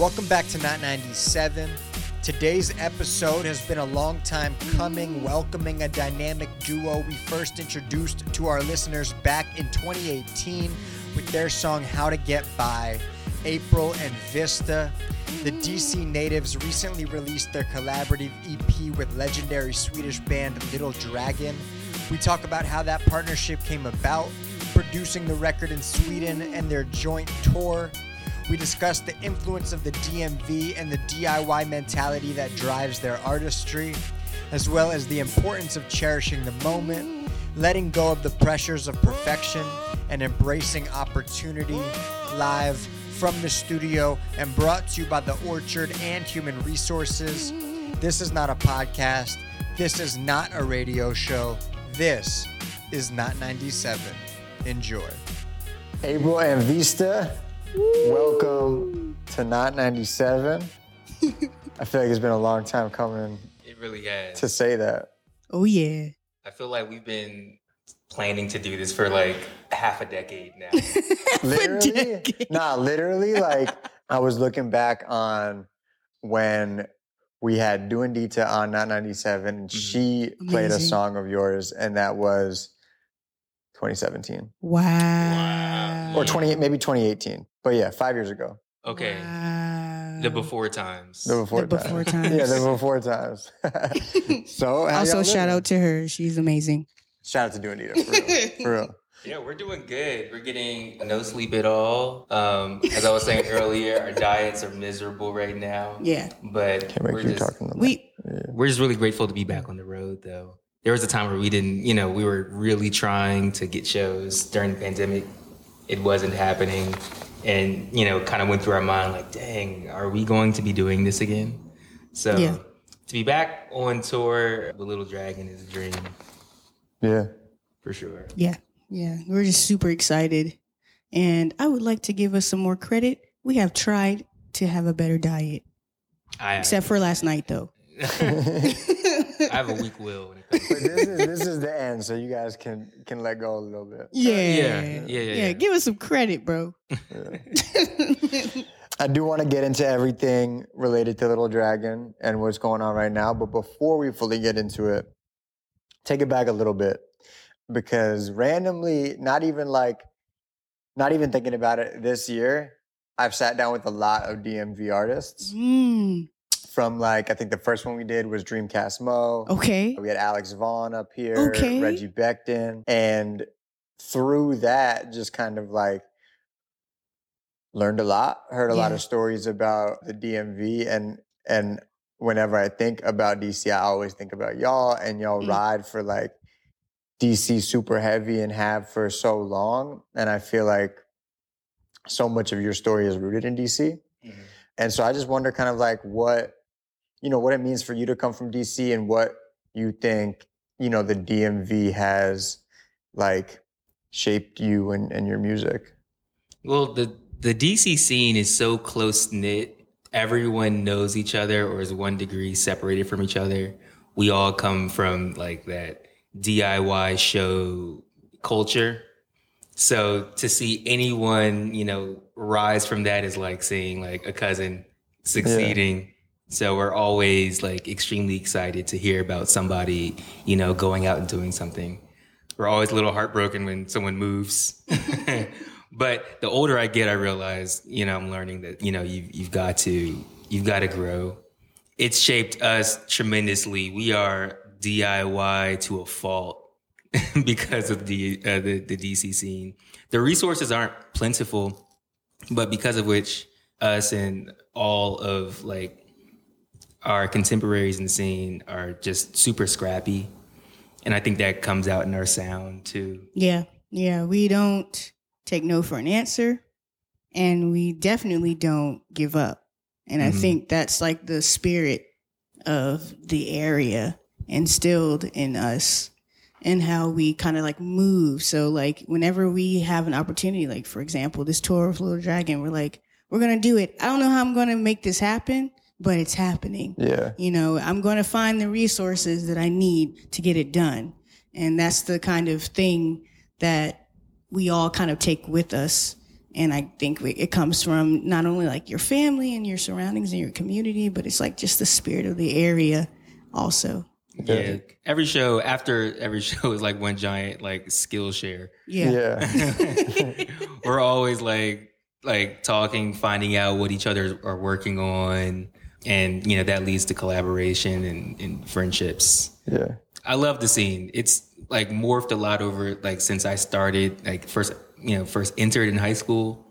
Welcome back to Not 97. Today's episode has been a long time coming, welcoming a dynamic duo we first introduced to our listeners back in 2018 with their song How to Get By. April and Vista. The DC natives recently released their collaborative EP with legendary Swedish band Little Dragon. We talk about how that partnership came about, producing the record in Sweden, and their joint tour. We discuss the influence of the DMV and the DIY mentality that drives their artistry, as well as the importance of cherishing the moment, letting go of the pressures of perfection, and embracing opportunity live from the studio and brought to you by the Orchard and Human Re Sources. This is not a podcast. This is not a radio show. This is not 97. Enjoy. April and Vista, welcome to Not 97. I feel like it's been a long time coming It really has. to say that. Oh yeah. I feel like we've been planning to do this for like half a decade now. Literally? decade. nah, literally, like I was looking back on when we had Duendita on Not 97 and mm-hmm. she played a Amazing. song of yours and that was 2017 Wow. or 20 maybe 2018 but yeah five years ago Okay. Wow. The before times. the before, The before times. times. yeah the before times so also, shout out to her. She's amazing. shout out to Duendita for real, for real. yeah, we're doing good. We're getting no sleep at all. Um, as I was saying earlier, our diets are miserable right now. Yeah. But Can't wait we're for you just, talking about We we're just really grateful to be back on the road though. There was a time where we didn't, you know, we were really trying to get shows during the pandemic. It wasn't happening. And, you know, kind of went through our mind like, dang, are we going to be doing this again? So Yeah. to be back on tour with Little Dragon is a dream yeah for sure. yeah. Yeah. We're just super excited. And I would like to give us some more credit. We have tried to have a better diet. I have, Except for last night though. I have a weak will when it comes but this is this is the end so you guys can can let go a little bit Yeah. yeah, yeah, yeah, yeah. Give us some credit, bro. I do want to get into everything related to Little Dragon and what's going on right now. But before we fully get into it, take it back a little bit because randomly, not even like, not even thinking about it this year, I've sat down with a lot of DMV artists Mm, from like, I think the first one we did was Dreamcastmoe. okay. We had Alex Vaughn up here, Okay. Reggie Becton. And through that, just kind of like learned a lot, heard a lot of stories about the DMV. And and whenever I think about DC, I always think about y'all and y'all Mm. ride for like DC super heavy and have for so long. And I feel like so much of your story is rooted in DC. Mhm. And so I just wonder kind of like what, you know, what it means for you to come from DC and what you think, you know, the DMV has like shaped you and, and your music. Well, the the DC scene is so close knit. Everyone knows each other or is one degree separated from each other. We all come from like that DIY show culture. So to see anyone, you know, rise from that is like seeing like a cousin succeeding. So we're always like extremely excited to hear about somebody, you know, going out and doing something. We're always a little heartbroken when someone moves. but the older I get, I realize, you know, I'm learning that, you know, you've, you've got to, you've got to grow. It's shaped us tremendously. We are DIY to a fault because of the, uh, the, the DC scene. The resources aren't plentiful, but because of which us and all of like our contemporaries in the scene are just super scrappy. And I think that comes out in our sound too. Yeah, yeah. We don't take no for an answer, and we definitely don't give up. And I Mhm. think that's like the spirit of the area instilled in us and how we kind of like move. So like whenever we have an opportunity, like for example, this tour of Little Dragon, we're like, we're gonna do it. I don't know how I'm gonna make this happen, but it's happening. Yeah. You know, I'm going to find the resources that I need to get it done. And that's the kind of thing that we all kind of take with us And I think we, it comes from not only like your family and your surroundings and your community, but it's like just the spirit of the area also. Yeah. Every show after every show is like one giant like skill share. Yeah. Yeah. We're always like like talking, finding out what each other are working on, and you know that leads to collaboration and, and friendships. yeah. I love the scene. It's like morphed a lot over like since I started like first you know first entered in high school,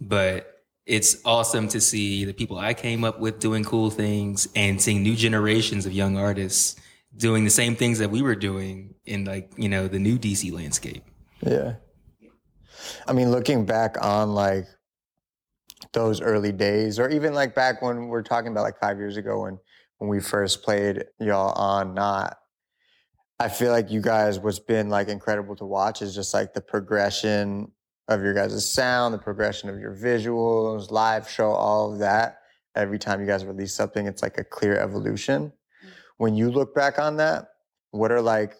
but it's awesome to see the people I came up with doing cool things and seeing new generations of young artists doing the same things that we were doing in like you know the new DC landscape. Yeah. I mean, looking back on like those early days, or even like back when we're talking about like five years ago when when we first played y'all on not, I feel like you guys what's been like incredible to watch is just like the progression of your guys' sound, the progression of your visuals, live show, all of that. Every time you guys release something, it's like a clear evolution. Mm. When you look back on that, what are like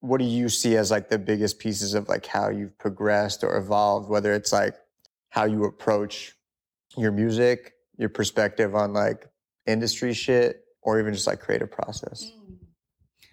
what do you see as like the biggest pieces of like how you've progressed or evolved whether it's like how you approach your music your perspective on like industry shit or even just like creative process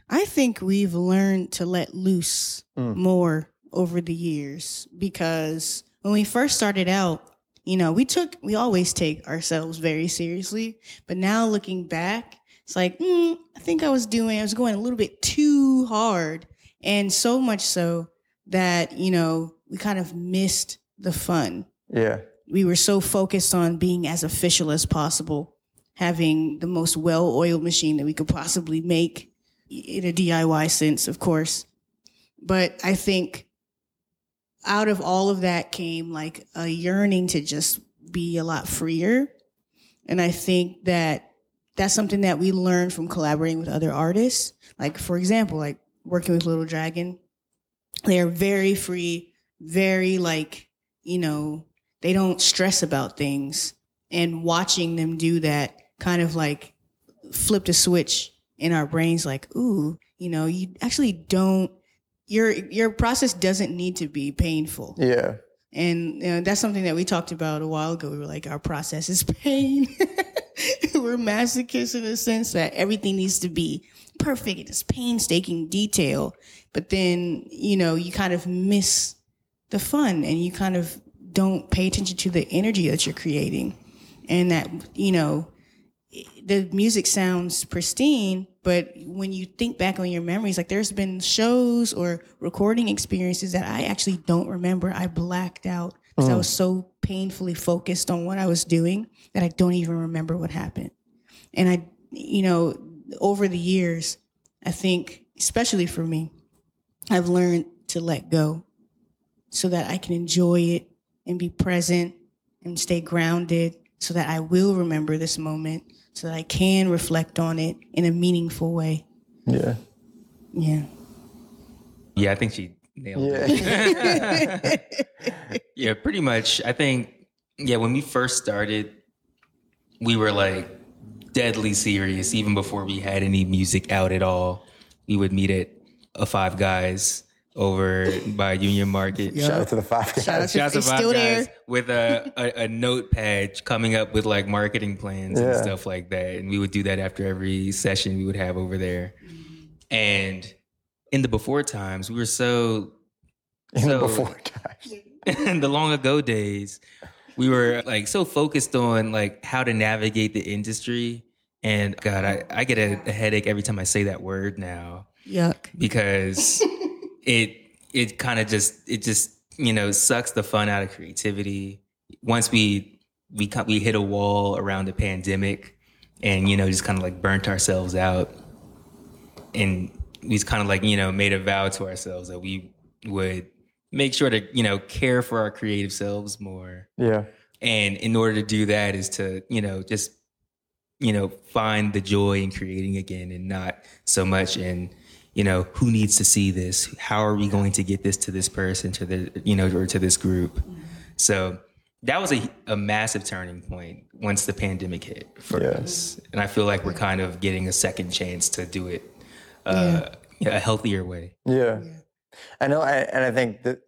I think we've learned to let loose Mm. more over the years because when we first started out, you know, we took, we always take ourselves very seriously. But now looking back, it's like, mm, I think I was doing, I was going a little bit too hard. And so much so that, you know, we kind of missed the fun. yeah We were so focused on being as official as possible, having the most well oiled machine that we could possibly make in a DIY sense, of course. But I think out of all of that came like a yearning to just be a lot freer. And I think that that's something that we learned from collaborating with other artists. Like, for example, like working with Little Dragon, they're very free, very like, you know, they don't stress about things. And watching them do that kind of like flipped a switch in our brains like, ooh, you know, you actually don't your your process doesn't need to be painful. yeah And you know, that's something that we talked about a while ago. We were like, our process is pain. we're masochists in the sense that everything needs to be perfect. It's painstaking detail. But then, you know, you kind of miss the fun and you kind of don't pay attention to the energy that you're creating. And that, you know, the music sounds pristine, but when you think back on your memories, like there's been shows or recording experiences that I actually don't remember. I blacked out because I mm. was so painfully focused on what I was doing that I don't even remember what happened. And I, you know, over the years, I think, especially for me, I've learned to let go so that I can enjoy it and be present and stay grounded so that I will remember this moment so that I can reflect on it in a meaningful way. yeah Yeah. Yeah, I think she nailed it. yeah Yeah, pretty much. I think, yeah, when we first started, we were like deadly serious even before we had any music out at all. We would meet at a Five Guys over by Union Market. Yeah. shout out to the five guys Shout out to- Shout out to Five still Guys there. with a, a, a notepad coming up with like marketing plans and stuff like that. And we would do that after every session we would have over there. And in the before times, we were so in the So- before times in the long ago days, we were like so focused on like how to navigate the industry. And God, I, I get a, a headache every time I say that word now Yuck. because it it kind of just it just you know sucks the fun out of creativity. Once we we we hit a wall around the pandemic, and you know just kind of like burnt ourselves out, and we kind of like you know made a vow to ourselves that we would make sure to you know care for our creative selves more. yeah And in order to do that is to, you know, just, you know, find the joy in creating again and not so much in, you know, who needs to see this? How are we going to get this to this person, to the, you know, or to this group? So that was a, a massive turning point once the pandemic hit for Yeah. us. And I feel like we're kind of getting a second chance to do it uh, a healthier way. Yeah. I know, I, and I think that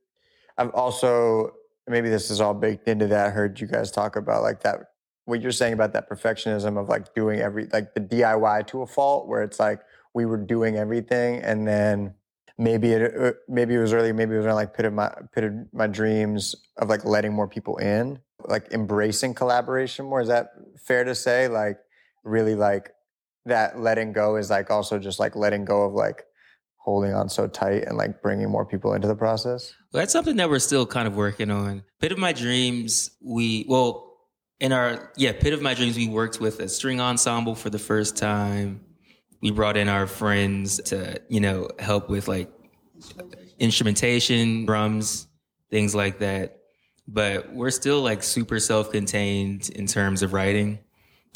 I've also maybe this is all baked into that. I heard you guys talk about like that what you're saying about that perfectionism of like doing every like the DIY to a fault where it's like we were doing everything and then maybe it uh, maybe it was early maybe it was around like pit of my pit of my dreams of like letting more people in like embracing collaboration more is that fair to say like really like that letting go is like also just like letting go of like holding on so tight and like bringing more people into the process Well, that's something that we're still kind of working on. Pit of My Dreams, we, well, in our, yeah, Pit of My Dreams, we worked with a string ensemble for the first time. We brought in our friends to, you know, help with like instrumentation, drums, things like that. But we're still like super self contained in terms of writing.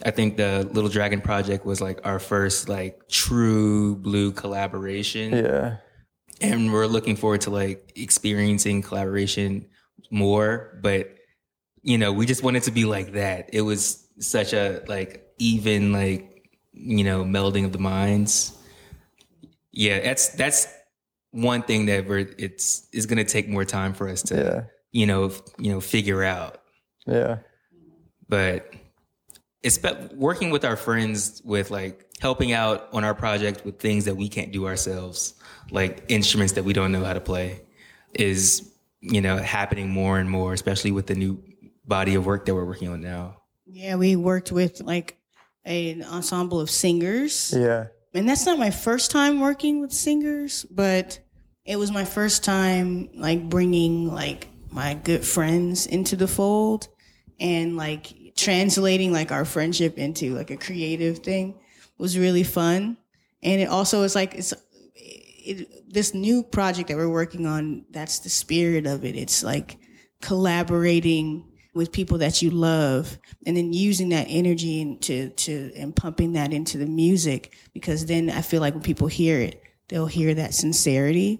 I think the Little Dragon project was like our first like true blue collaboration yeah and we're looking forward to like experiencing collaboration more but you know we just wanted to be like that it was such a like even like you know melding of the minds. Yeah that's that's one thing that we're it's is going to take more time for us to yeah. you know f- you know figure out. Yeah. But it's be- working with our friends with like helping out on our project with things that we can't do ourselves like instruments that we don't know how to play is you know happening more and more especially with the new body of work that we're working on now. Yeah, we worked with like an ensemble of singers. yeah. And that's not my first time working with singers but it was my first time like bringing like my good friends into the fold and like translating like our friendship into like a creative thing was really fun. And it also is like it's it, this new project that we're working on that's the spirit of it. It's like collaborating with people that you love and then using that energy and to to and pumping that into the music because then I feel like when people hear it they'll hear that sincerity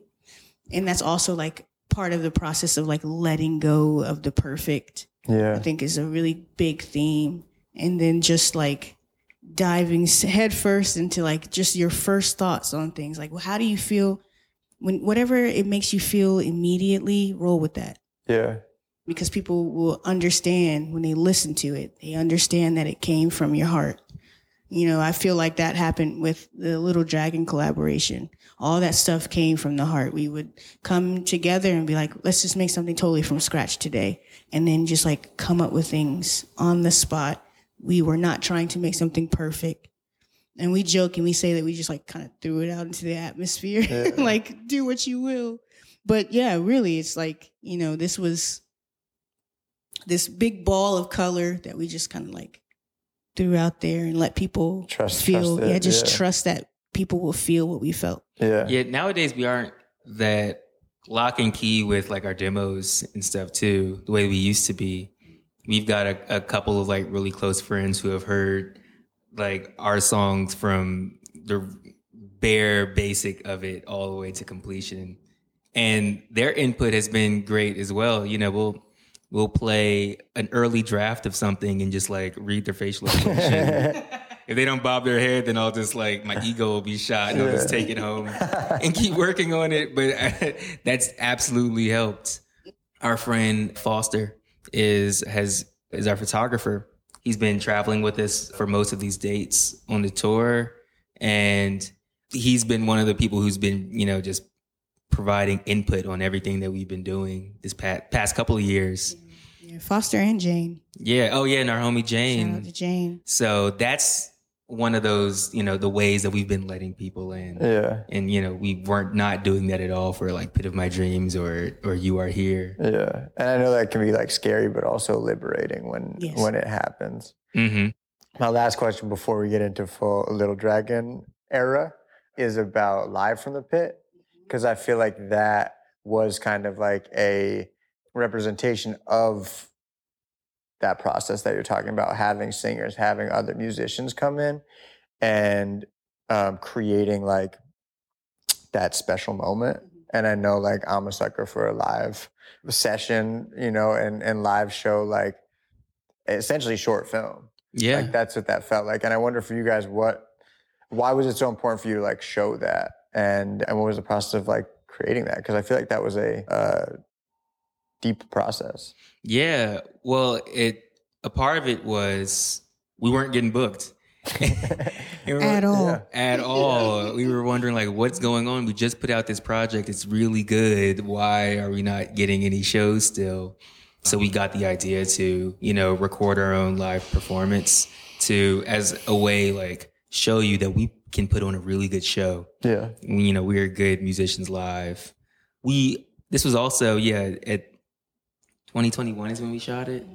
and that's also like part of the process of like letting go of the perfect yeah I think is a really big theme. And then just like diving headfirst into like just your first thoughts on things. Like, well, how do you feel when whatever it makes you feel immediately, roll with that. yeah Because people will understand when they listen to it. They understand that it came from your heart. You know, I feel like that happened with the Little Dragon collaboration. All that stuff came from the heart. We would come together and be like, let's just make something totally from scratch today. And then just like come up with things on the spot. We were not trying to make something perfect. And we joke and we say that we just like kind of threw it out into the atmosphere. Yeah. like, do what you will. But yeah, really, it's like, you know, this was this big ball of color that we just kind of like threw out there and let people Trust- feel. trust it, yeah, just yeah. trust that people will feel what we felt. yeah yeah nowadays we aren't that lock and key with like our demos and stuff too the way we used to be we've got a, a couple of like really close friends who have heard like our songs from the bare basic of it all the way to completion and their input has been great as well you know we'll we'll play an early draft of something and just like read their facial expression if they don't bob their head, then I'll just like my ego will be shot and I'll just take it home and keep working on it. But uh, that's absolutely helped. Our friend Foster is has is our photographer. He's been traveling with us for most of these dates on the tour, and he's been one of the people who's been you know just providing input on everything that we've been doing this past past couple of years. Yeah, Foster and Jane. Yeah. Oh yeah, and our homie Shout out Jane. to Jane. So that's one of those, you know, the ways that we've been letting people in. yeah And you know, we weren't not doing that at all for like Pit of My Dreams or or You Are Here. yeah and i know that can be like scary but also liberating when Yes. when it happens Mm-hmm. My last question before we get into full Little Dragon era is about Live from the Pit because I feel like that was kind of like a representation of that process that you're talking about having singers, having other musicians come in and um, creating like that special moment. And I know like I'm a sucker for a live session, you know, and, and live show like essentially short film. Yeah. Like that's what that felt like. And I wonder for you guys, what, why was it so important for you to like show that? And, and what was the process of like creating that? Cause I feel like that was a, uh, deep process. Yeah. Well, it a part of it was we weren't getting booked. And we're- At all. Yeah. at all. We were wondering like what's going on. We just put out this project. It's really good. Why are we not getting any shows still? So we got the idea to, you know, record our own live performance to as a way like show you that we can put on a really good show. Yeah. You know, we're good musicians live. We this was also, yeah, at 2021 is when we shot it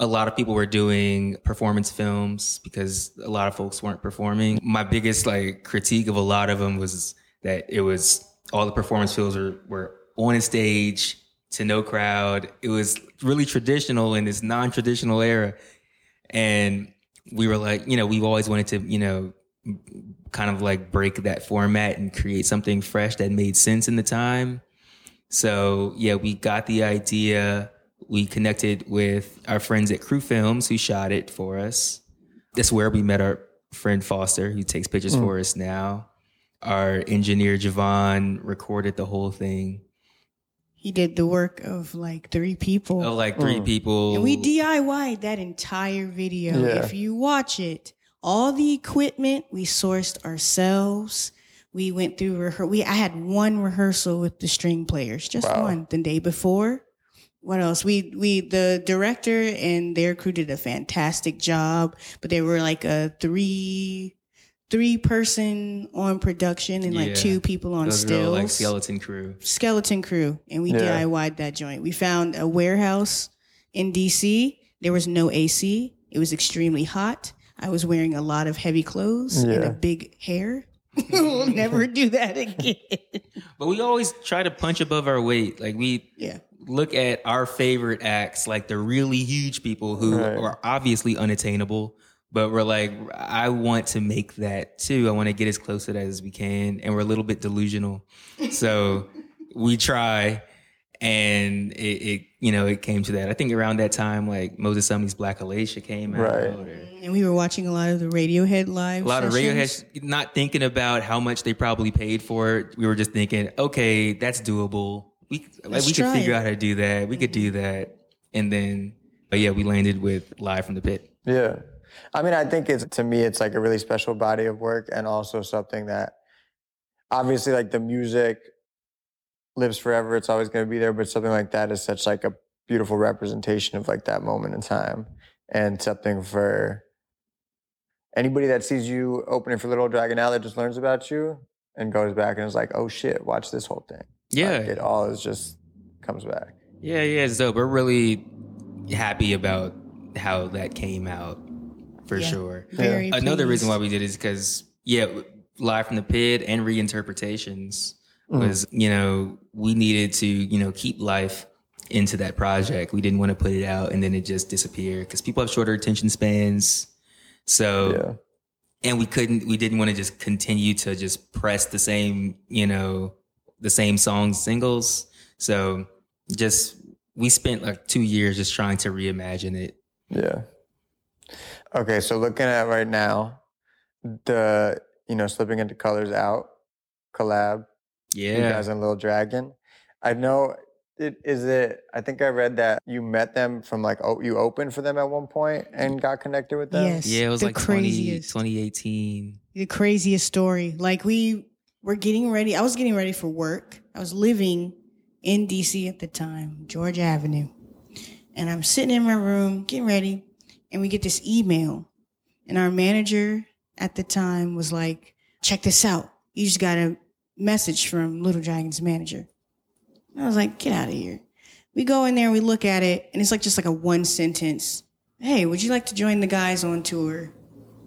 a lot of people were doing performance films because a lot of folks weren't performing. My biggest like critique of a lot of them was that it was all the performance films were, were on a stage to no crowd. It was really traditional in this non-traditional era. And we were like, you know, we've always wanted to, you know, kind of like break that format and create something fresh that made sense in the time. So yeah, we got the idea. We connected with our friends at Crew Films who shot it for us. That's where we met our friend Foster, who takes pictures mm. for us now. Our engineer Javon recorded the whole thing. He did the work of like three people. Of like three mm. people. And we DIY'd that entire video. Yeah. If you watch it, all the equipment we sourced ourselves. We went through rehe- we I had one rehearsal with the string players, just Wow. one the day before. What else? We we the director and their crew did a fantastic job, but they were like a three three person on production and like Yeah. two people on Those real, like stills skeleton crew. skeleton crew and we Yeah. DIY'd that joint. We found a warehouse in DC. There was no AC. It was extremely hot. I was wearing a lot of heavy clothes and Yeah. a big hair. we'll never do that again. But we always try to punch above our weight. Like we yeah. Look at our favorite acts, like the really huge people who Right. are obviously unattainable, but we're like, I want to make that too. I want to get as close to that as we can. And we're a little bit delusional. So we try and it, it, you know, it came to that. I think around that time, like Moses Sumney's Black Alacia came out. Right. And we were watching a lot of the Radiohead live. a lot of sessions. Radiohead, not thinking about how much they probably paid for it. We were just thinking, okay, that's doable. We like we could figure out how to do that. We could do that, and then, but yeah, we landed with live from the pit. Yeah. I mean, I think it's to me, it's like a really special body of work and also something that obviously like the music lives forever. It's always going to be there, but something like that is such like a beautiful representation of like that moment in time and something for anybody that sees you opening for Little Dragon now that just learns about you and goes back and is like, oh shit, watch this whole thing. Yeah, Like, it all is just comes back. yeah, yeah. So we're really happy about how that came out for Yeah. sure. Very Another reason why we did it is because yeah, live from the pit and reinterpretations Mm. was you know we needed to you know keep life into that project. We didn't want to put it out and then it just disappear because people have shorter attention spans. So Yeah. and we couldn't we didn't want to just continue to just press the same you know the same songs singles. So just we spent like two years just trying to reimagine it. Yeah. Okay, so looking at right now, the you know slipping into colors out collab, Yeah, you guys and Little Dragon. I know it is it. I think I read that you met them from like oh you opened for them at one point and got connected with them. Yes. Yeah, it was the like 20, craziest. 2018. the craziest story. Like we were getting ready. I was getting ready for work. I was living in DC at the time, Georgia Avenue. And I'm sitting in my room getting ready, and we get this email. And our manager at the time was like, check this out. You just got a message from Little Dragon's manager. And I was like, get out of here. We go in there, we look at it, and it's like just like a one sentence. Hey, would you like to join the guys on tour?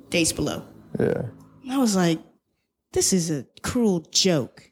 Dates below. Yeah. And I was like, this is a cruel joke.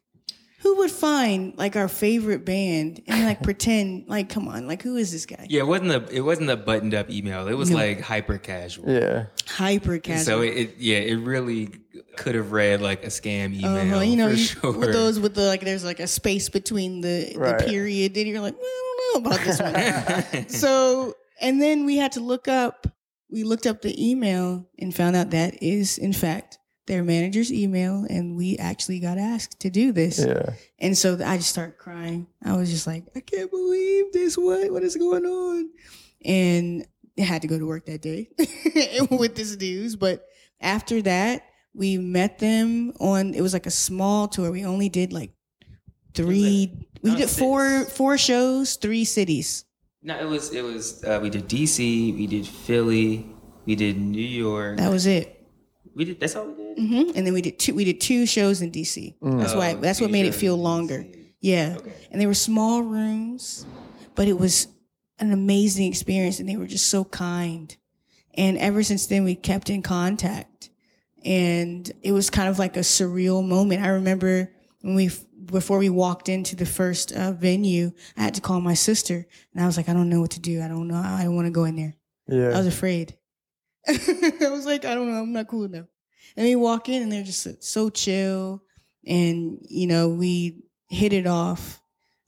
Who would find like our favorite band and like pretend like, come on, like who is this guy? Yeah, it wasn't a it wasn't a buttoned up email. It was No. like hyper casual. Yeah. Hyper casual. So it, it yeah, it really could have read like a scam email uh-huh. You know, for you- sure. with those with the like, there's like a space between the, Right. the period. Then you're like, well, I don't know about this one. so, and then we had to look up. We looked up the email and found out that is in fact their manager's email and we actually got asked to do this. Yeah. And so I just started crying. I was just like, I can't believe this. What what is going on? And I had to go to work that day with this news. But after that, we met them on it was like a small tour. We only did like three we did four six. four shows, three cities. No, it was it was uh, we did DC, we did Philly, we did New York. That was it. we did that's all we did. Hmm And then we did two we did two shows in DC. That's why Oh, that's what made it feel longer. Yeah. Okay. And they were small rooms, but it was an amazing experience and they were just so kind. And ever since then we kept in contact. And it was kind of like a surreal moment. I remember when we before we walked into the first uh, venue, I had to call my sister and I was like, I don't know what to do. I don't know. I don't want to go in there. Yeah. I was afraid. I was like, I don't know, I'm not cool enough. And we walk in and they're just so chill. And, you know, we hit it off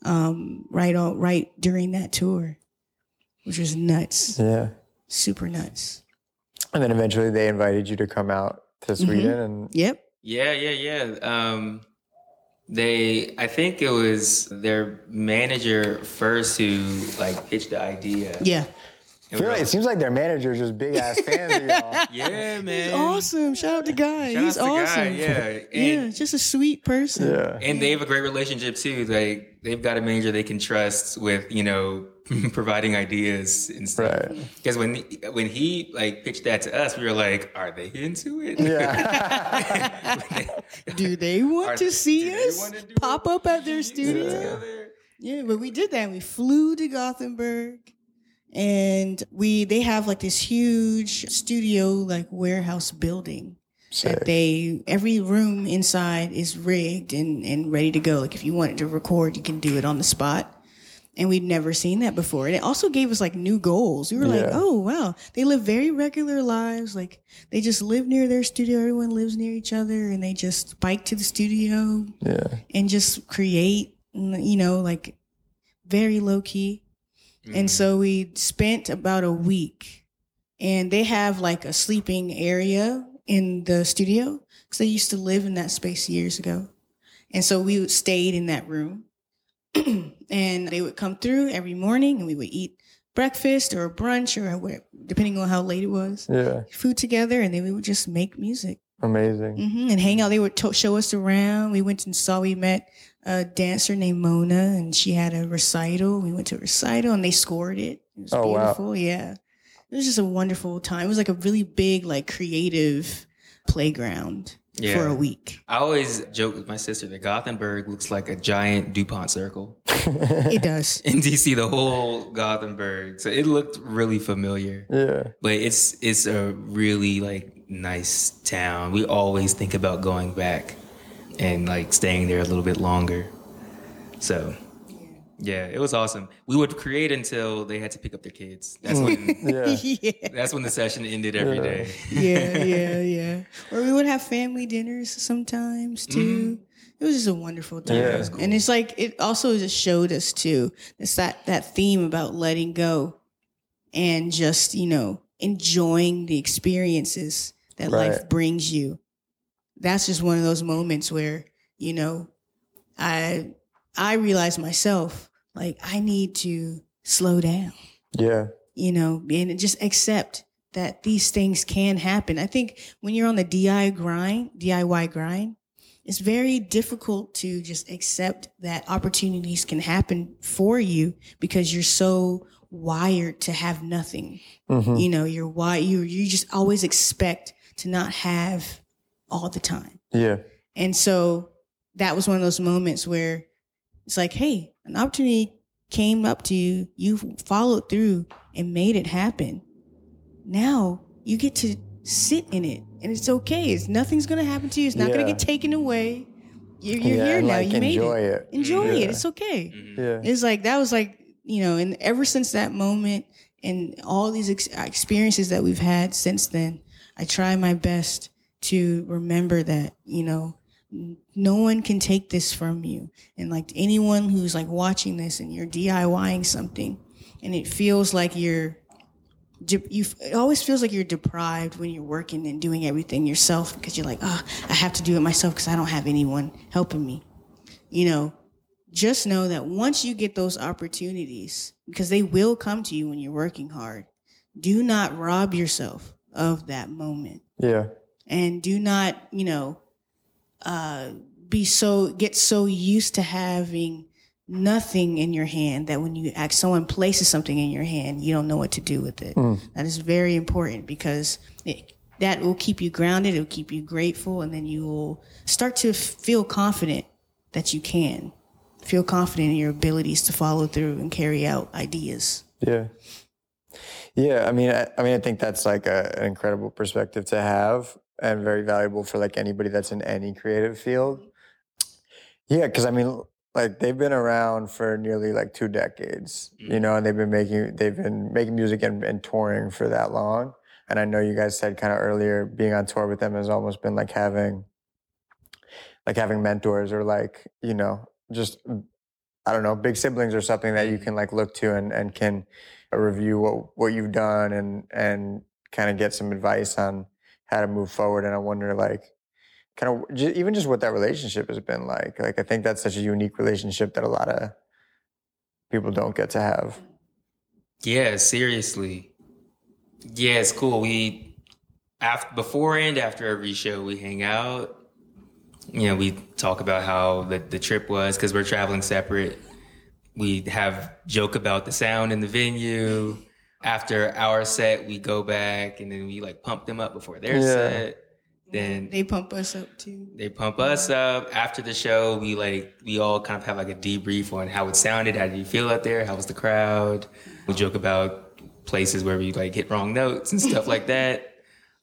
um, right on, right during that tour, which was nuts. Yeah. Super nuts. And then eventually they invited you to come out to Mm-hmm. Sweden and Yep. Yeah, yeah, yeah. Um, they, I think it was their manager first who like pitched the idea. Yeah. I feel like it seems like their manager is just big ass fans of y'all. Yeah, man. He's awesome. Shout out to Guy. Shout He's out to awesome. yeah, yeah, and, just a sweet person. Yeah. and they have a great relationship too. Like they've got a manager they can trust with, you know, providing ideas and stuff. Right. Because when when he like pitched that to us, we were like, "Are they into it?" Yeah. Do they want Are- to see us wanna pop up at their studio? together? Yeah, but we did that. We flew to Gothenburg and we they have like this huge studio like warehouse building Sick. that they every room inside is rigged and and ready to go. Like if you wanted to record, you can do it on the spot. And we'd never seen that before. And it also gave us like new goals. We were like, oh wow. They live very regular lives. Like they just live near their studio. Everyone lives near each other and they just bike to the studio Yeah. and just create, you know, like very low key. Mm-hmm. And so we spent about a week and they have like a sleeping area in the studio because they used to live in that space years ago. And so we stayed in that room and they would come through every morning and we would eat breakfast or brunch or whatever, depending on how late it was, Yeah. food together. And then we would just make music Amazing. hmm and hang out. They would to- show us around. We went and saw. We met a dancer named Mona, and she had a recital. We went to a recital, and they scored it. It was Oh, wow. beautiful. Yeah, it was just a wonderful time. It was like a really big, like creative playground for a week. I always joke with my sister that Gothenburg looks like a giant DuPont circle. It does. In DC, the whole Gothenburg. So it looked really familiar. yeah. But it's it's a really like nice town. We always think about going back and like staying there a little bit longer. So yeah, it was awesome. We would create until they had to pick up their kids. That's when Yeah. yeah, that's when the session ended every day. yeah, yeah, yeah. Or we would have family dinners sometimes too. Mm-hmm. It was just a wonderful time, Yeah, it was and it's like it also just showed us too. It's that that theme about letting go, and just you know enjoying the experiences that life brings you. That's just one of those moments where you know, I I realize myself like I need to slow down Yeah. you know, and just accept that these things can happen. I think when you're on the DIY grind, DIY grind, it's very difficult to just accept that opportunities can happen for you because you're so wired to have nothing. hmm You know, you're why you you just always expect to not have all the time. Yeah. And so that was one of those moments where it's like, hey, an opportunity came up to you, you followed through and made it happen. Now you get to sit in it and it's okay. It's nothing's gonna happen to you. It's not gonna get taken away. You're, you're yeah. here now. like you made enjoy it. it. Enjoy Yeah. it. It's okay. Mhm. Yeah. It's like that was like you know, and ever since that moment and all these ex- experiences that we've had since then, I try my best to remember that you know no one can take this from you, and like anyone who's like watching this and you're DIYing something, and it feels like you're you it always feels like you're deprived when you're working and doing everything yourself because you're like, oh, I have to do it myself because I don't have anyone helping me. You know, just know that once you get those opportunities, because they will come to you when you're working hard, do not rob yourself of that moment Yeah. And do not, you know, uh, be so get so used to having nothing in your hand that when you ask someone places something in your hand, you don't know what to do with it. That is very important because it, that will keep you grounded. It will keep you grateful, and then you will start to feel confident that you can feel confident in your abilities to follow through and carry out ideas. Yeah. Yeah, I mean, I, I mean, I think that's like a, an incredible perspective to have, and very valuable for like anybody that's in any creative field. Yeah, because I mean, like they've been around for nearly like two decades, you mm-hmm. know, and they've been making they've been making music and, and touring for that long. And I know you guys said kind of earlier, being on tour with them has almost been like having, like having mentors or like you know just mm, I don't know, big siblings or something that you mm-hmm. can like look to and, and can review what, what you've done and, and kind of get some advice on how to move forward. And I wonder like, kind of even just what that relationship has been like. Like, I think that's such a unique relationship that a lot of people don't get to have. Yeah, seriously. Yeah, it's cool. We after before and after every show we hang out. You know, we talk about how the, the trip was because we're traveling separate. We have joke about the sound in the venue. After our set, we go back and then we like pump them up before their Yeah. set. Then They pump us up too. they pump us up after the show. We like we all kind of have like a debrief on how it sounded. How did you feel out there? How was the crowd? We joke about places where we like hit wrong notes and stuff like that.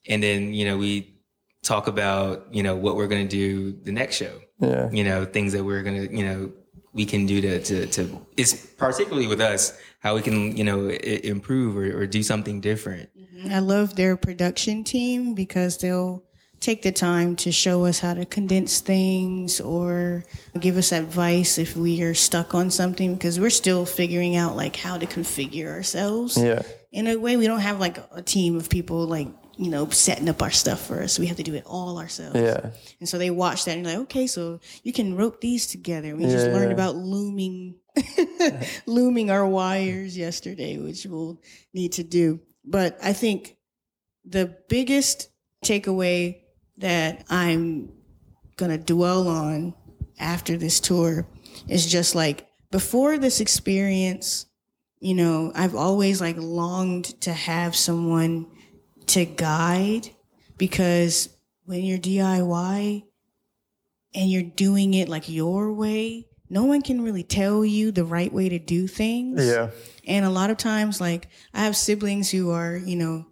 And then you know we talk about you know what we're gonna do the next show. Yeah. You know things that we're gonna you know we can do to to to. It's particularly with us how we can you know improve or, or do something different. Mm-hmm. I love their production team because they'll take the time to show us how to condense things or give us advice if we are stuck on something because we're still figuring out like how to configure ourselves. Yeah. In a way, we don't have like a team of people like, you know, setting up our stuff for us. We have to do it all ourselves. Yeah. And so they watch that and like, okay, so you can rope these together. We just learned yeah. about looming, looming our wires yesterday, which we'll need to do. But I think the biggest takeaway that I'm gonna dwell on after this tour is just like before this experience, you know, I've always like longed to have someone to guide because when you're DIY and you're doing it like your way, no one can really tell you the right way to do things. Yeah. And a lot of times, like, I have siblings who are, you know,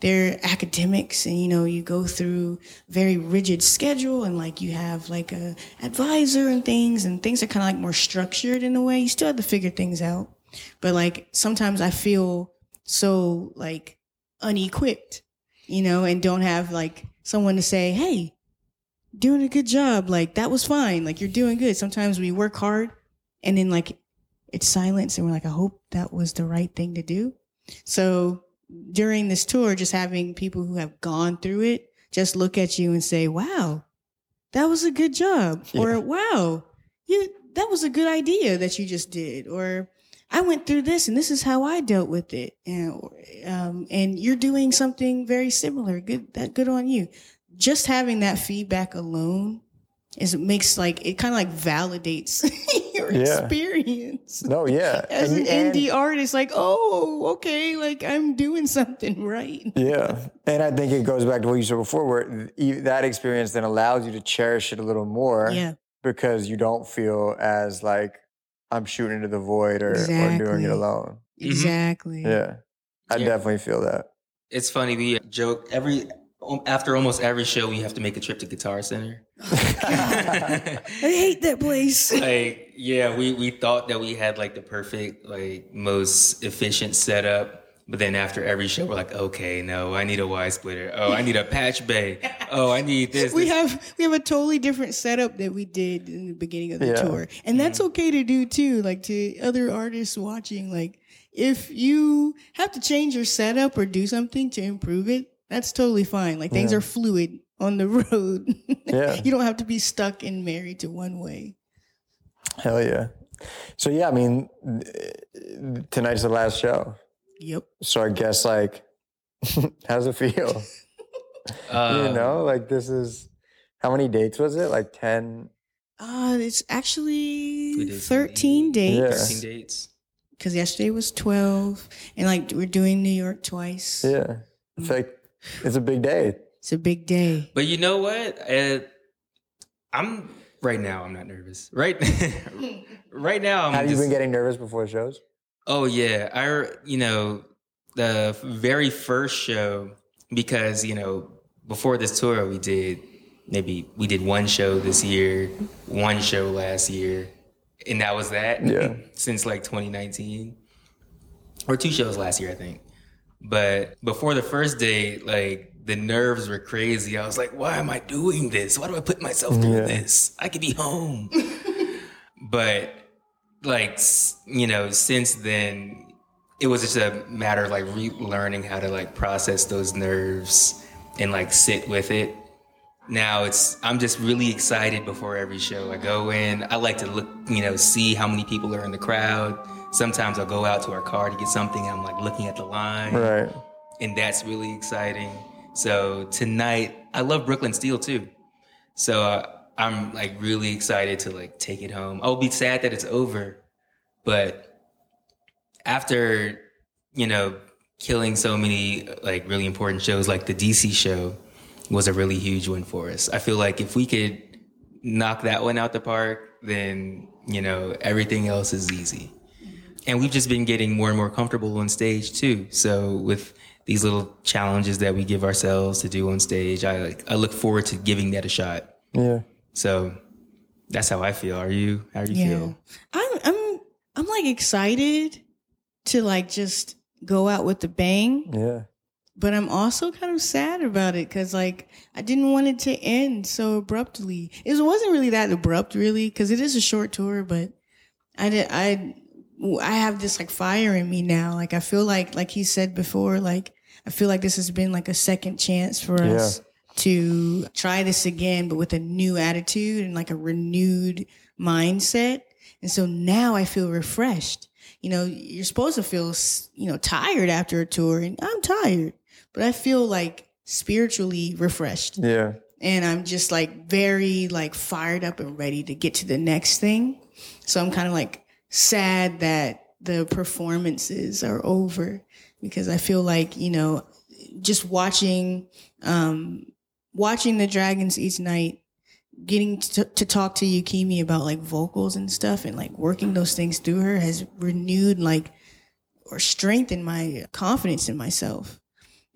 they're academics and, you know, you go through very rigid schedule and like you have like a advisor and things and things are kind of like more structured in a way. You still have to figure things out. But like sometimes I feel so like unequipped, you know, and don't have like someone to say, Hey, doing a good job. Like that was fine. Like you're doing good. Sometimes we work hard and then like it's silence and we're like, I hope that was the right thing to do. So during this tour, just having people who have gone through it just look at you and say, Wow, that was a good job. Or wow, you that was a good idea that you just did. Or I went through this and this is how I dealt with it. And um, and you're doing something very similar. Good that good on you. Just having that feedback alone is it makes like it kind of like validates your Yeah. experience No, yeah. as an And- and- indie artist, like, oh, okay, like I'm doing something right. Yeah, and I think it goes back to what you said before, where that experience then allows you to cherish it a little more Yeah, because you don't feel as like I'm shooting into the void or, or doing it alone. exactly. Yeah, I Yeah. definitely feel that. It's funny. We joke every um, after almost every show we have to make a trip to Guitar Center. I hate that place. like yeah, we we thought that we had like the perfect like most efficient setup. But then after every show, we're like, okay, no, I need a Y splitter. Oh, I need a patch bay. Oh, I need this. we this. have we have a totally different setup that we did in the beginning of the Yeah. tour, and that's okay to do too. Like to other artists watching, like if you have to change your setup or do something to improve it, that's totally fine. Like things Yeah. are fluid on the road. Yeah. you don't have to be stuck and married to one way. Hell yeah. So yeah, I mean, tonight's the last show. Yep. So I guess like, how's it feel? Uh, you know, like this is how many dates was it? Like ten. Uh, it's actually days, 13 Yeah. dates. 13 dates. Because yesterday was 12. And like we're doing New York twice. Yeah, it's like it's a big day. It's a big day. But you know what? Uh, I'm right now. I'm not nervous. Right, right now. I'm Have you been getting nervous before shows? Oh yeah, I you know the very first show because you know before this tour we did maybe we did one show this year, one show last year, and that was that. Yeah. Since like 2019, or two shows last year I think. But before the first day, like the nerves were crazy. I was like, why am I doing this? Why do I put myself through Yeah. this? I could be home. but like you know since then it was just a matter of like relearning how to like process those nerves and like sit with it now it's i'm just really excited before every show i go in i like to look you know see how many people are in the crowd sometimes i'll go out to our car to get something and i'm like looking at the line Right. and that's really exciting. So tonight, I love Brooklyn Steel too. So uh, I'm like really excited to like take it home. I'll be sad that it's over, but after you know killing so many like really important shows, like the DC show was a really huge one for us. I feel like if we could knock that one out the park, then you know everything else is easy and we've just been getting more and more comfortable on stage too. So with these little challenges that we give ourselves to do on stage, I like I look forward to giving that a shot. Yeah. So that's how I feel. Are you? How do you Yeah. feel? I'm I'm I'm like excited to like just go out with the bang, Yeah. but I'm also kind of sad about it because like I didn't want it to end so abruptly. It wasn't really that abrupt, really, because it is a short tour, but I did I I have this like fire in me now. Like I feel like like he said before, like I feel like this has been like a second chance for Yeah. us to try this again, but with a new attitude and like a renewed mindset. And so now I feel refreshed. You know, you're supposed to feel, you know, tired after a tour, and I'm tired, but I feel like spiritually refreshed. Yeah. And I'm just like very like fired up and ready to get to the next thing. So I'm kind of like sad that the performances are over because I feel like, you know, just watching um watching the dragons each night getting to, to talk to Yukimi about like vocals and stuff and like working those things through her has renewed like or strengthened my confidence in myself.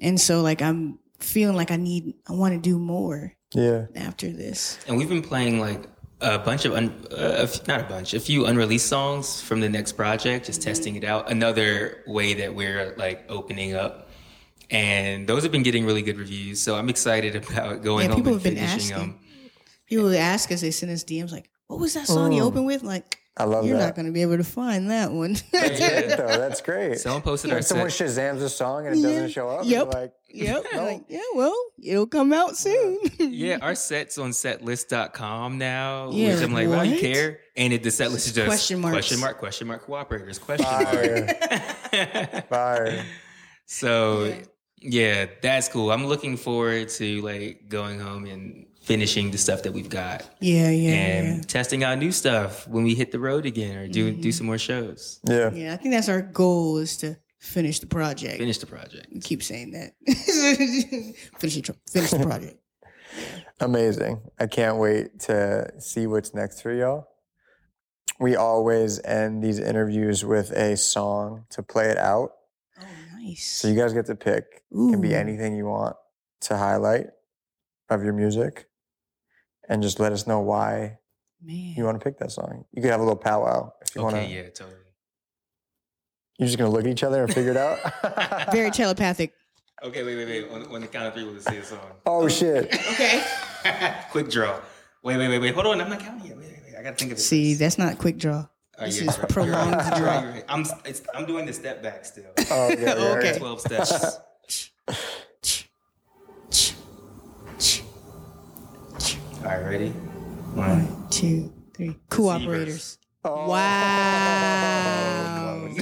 And so like I'm feeling like I need I want to do more Yeah. after this. And we've been playing like a bunch of un- uh, not a bunch, a few unreleased songs from the next project, just testing it out. Another way that we're like opening up. And those have been getting really good reviews. So I'm excited about going Yeah, home people and have been finishing asking. them. People would ask us, they send us DMs like, "What was that song you Mm. opened with?" Like, I love you're that. not going to be able to find that one. That's great, though. That's great. Someone posted When our someone set. Shazams a song and it doesn't show up, Yep. like, yep. No. Like, yeah. Well, it'll come out soon. Yeah, our set's on setlist.com now. Yeah, which I'm like, wow, you care? And it, the set list is just Question marks. question mark, question mark, cooperators, question fire, mark. fire. so yeah, that's cool. I'm looking forward to like going home and finishing the stuff that we've got yeah, yeah, and yeah. testing out new stuff when we hit the road again or do do mm-hmm. some more shows. Yeah. Yeah, I think that's our goal is to finish the project. Finish the project. We keep saying that. finish, the, tr- finish the project. Amazing. I can't wait to see what's next for y'all. We always end these interviews with a song to play it out. Oh, nice. So you guys get to pick. It can be anything you want to highlight of your music. And just let us know why Man. you want to pick that song. You could have a little powwow if you want Okay, to. yeah, totally. You're just going to look at each other and figure it out? Very telepathic. Okay, wait, wait, wait. On, on the count of three, we'll say a song. oh, oh shit. Okay. Quick draw. Wait, wait, wait, wait. Hold on. I'm not counting yet. Wait, wait, wait. I gotta think of it. See, first. that's not quick draw. Oh, This yeah, is right. prolonged right. Right. I'm it's, I'm doing the step back still. Oh, yeah, yeah, Okay. yeah. Twelve steps. All right, ready? One. One, two, three. Cooperators. Oh. Wow.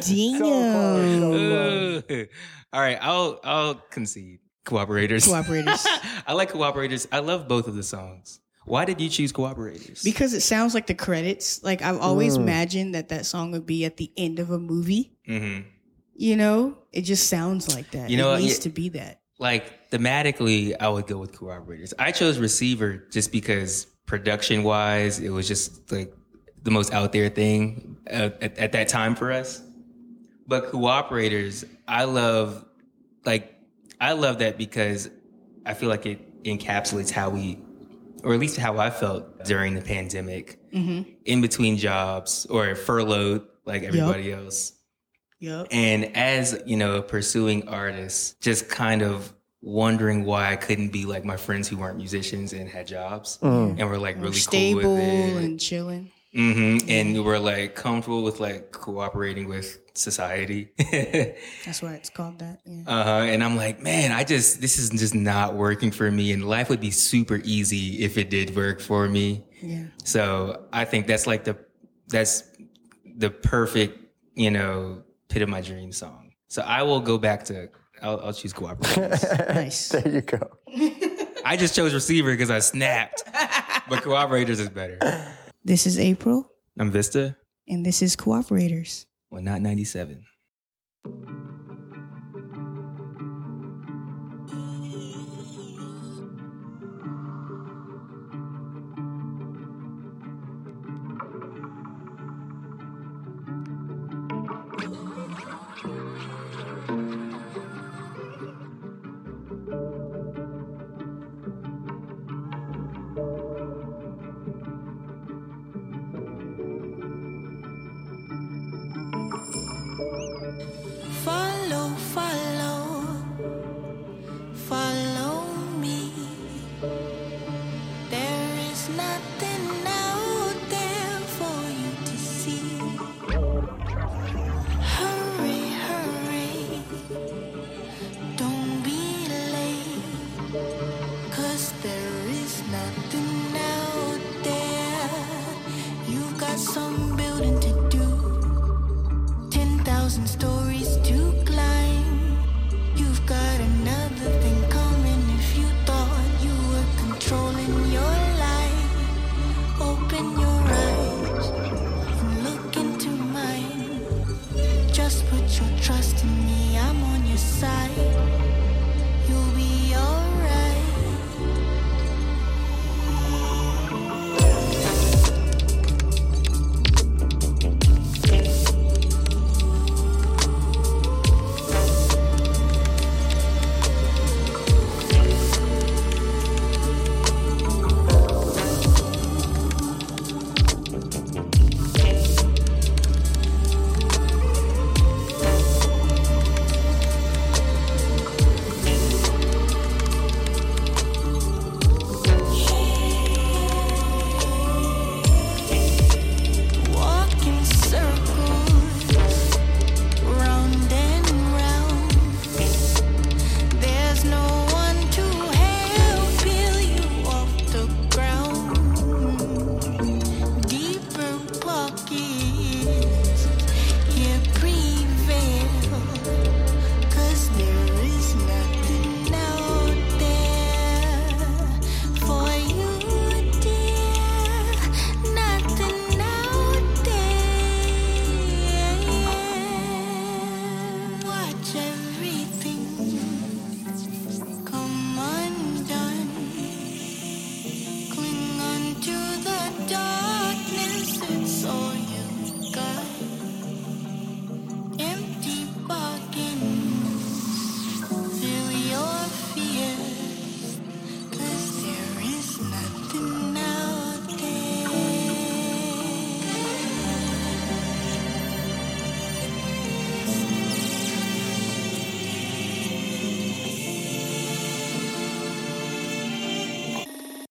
So close, Damn. so close. Ooh. All right, I'll I'll concede. Cooperators. Cooperators. I like cooperators. I love both of the songs. Why did you choose cooperators? Because it sounds like the credits. Like I've always Mm. imagined that that song would be at the end of a movie. hmm You know, it just sounds like that. You know it needs Yeah. to be that. like thematically, I would go with cooperators. I chose receiver just because production wise, it was just like the most out there thing uh, at, at that time for us. But cooperators, I love like I love that because I feel like it encapsulates how we, or at least how I felt during the pandemic, Mm-hmm. in between jobs or furloughed like everybody else. Yep. And as, you know, pursuing artists, just kind of wondering why I couldn't be like my friends who weren't musicians and had jobs Mm. and were like really stable cool with it. and chilling. Hmm And you were like comfortable with like cooperating with society. That's why it's called that. Yeah. uh-huh. And I'm like, man, I just, this is just not working for me. And life would be super easy if it did work for me. yeah. So I think that's like the that's the perfect, you know, pit of my dream song. So I will go back to I'll, I'll choose cooperators. Nice. there you go. I just chose receiver because I snapped, but cooperators is better. This is April, I'm Vista. and this is Cooperators. Well, not 97.